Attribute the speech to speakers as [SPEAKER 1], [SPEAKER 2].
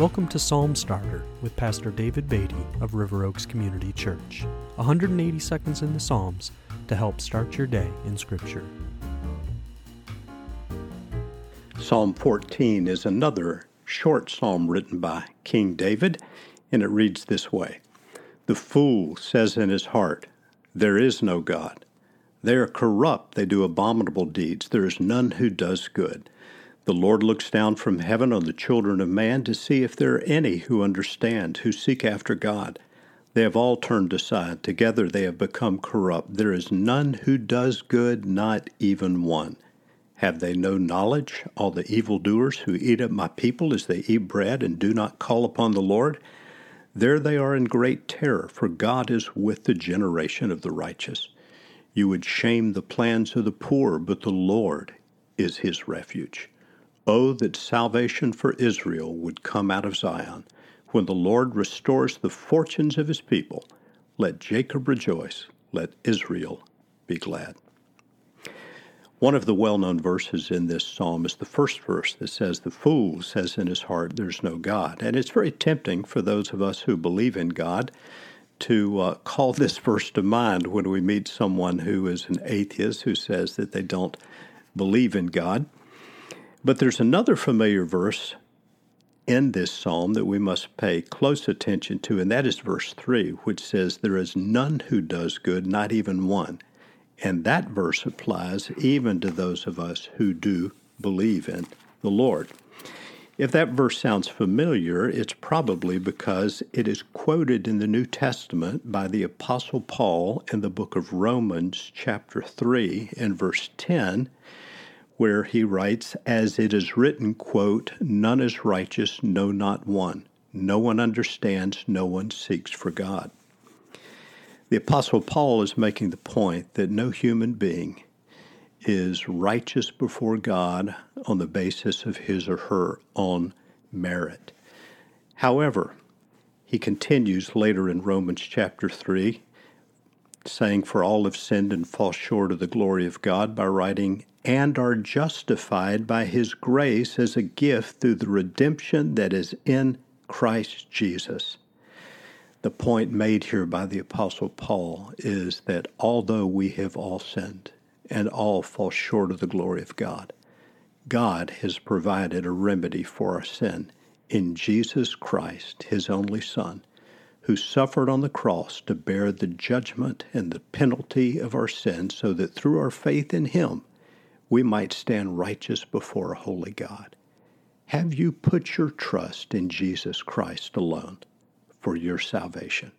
[SPEAKER 1] Welcome to Psalm Starter with Pastor David Beatty of River Oaks Community Church. 180 seconds in the Psalms to help start your day in Scripture.
[SPEAKER 2] Psalm 14 is another short psalm written by King David, and it reads this way The fool says in his heart, There is no God. They are corrupt, they do abominable deeds. There is none who does good. The Lord looks down from heaven on the children of man to see if there are any who understand, who seek after God. They have all turned aside. Together they have become corrupt. There is none who does good, not even one. Have they no knowledge, all the evildoers who eat up my people as they eat bread and do not call upon the Lord? There they are in great terror, for God is with the generation of the righteous. You would shame the plans of the poor, but the Lord is his refuge. Oh, that salvation for Israel would come out of Zion. When the Lord restores the fortunes of his people, let Jacob rejoice, let Israel be glad. One of the well known verses in this psalm is the first verse that says, The fool says in his heart, There's no God. And it's very tempting for those of us who believe in God to uh, call this verse to mind when we meet someone who is an atheist who says that they don't believe in God. But there's another familiar verse in this psalm that we must pay close attention to, and that is verse 3, which says, There is none who does good, not even one. And that verse applies even to those of us who do believe in the Lord. If that verse sounds familiar, it's probably because it is quoted in the New Testament by the Apostle Paul in the book of Romans, chapter 3, and verse 10 where he writes, As it is written, quote, None is righteous, no, not one. No one understands, no one seeks for God. The Apostle Paul is making the point that no human being is righteous before God on the basis of his or her own merit. However, he continues later in Romans chapter 3 saying, For all have sinned and fall short of the glory of God, by writing, and are justified by his grace as a gift through the redemption that is in Christ Jesus. The point made here by the Apostle Paul is that although we have all sinned and all fall short of the glory of God, God has provided a remedy for our sin in Jesus Christ, his only Son who suffered on the cross to bear the judgment and the penalty of our sins, so that through our faith in him we might stand righteous before a holy God. Have you put your trust in Jesus Christ alone for your salvation?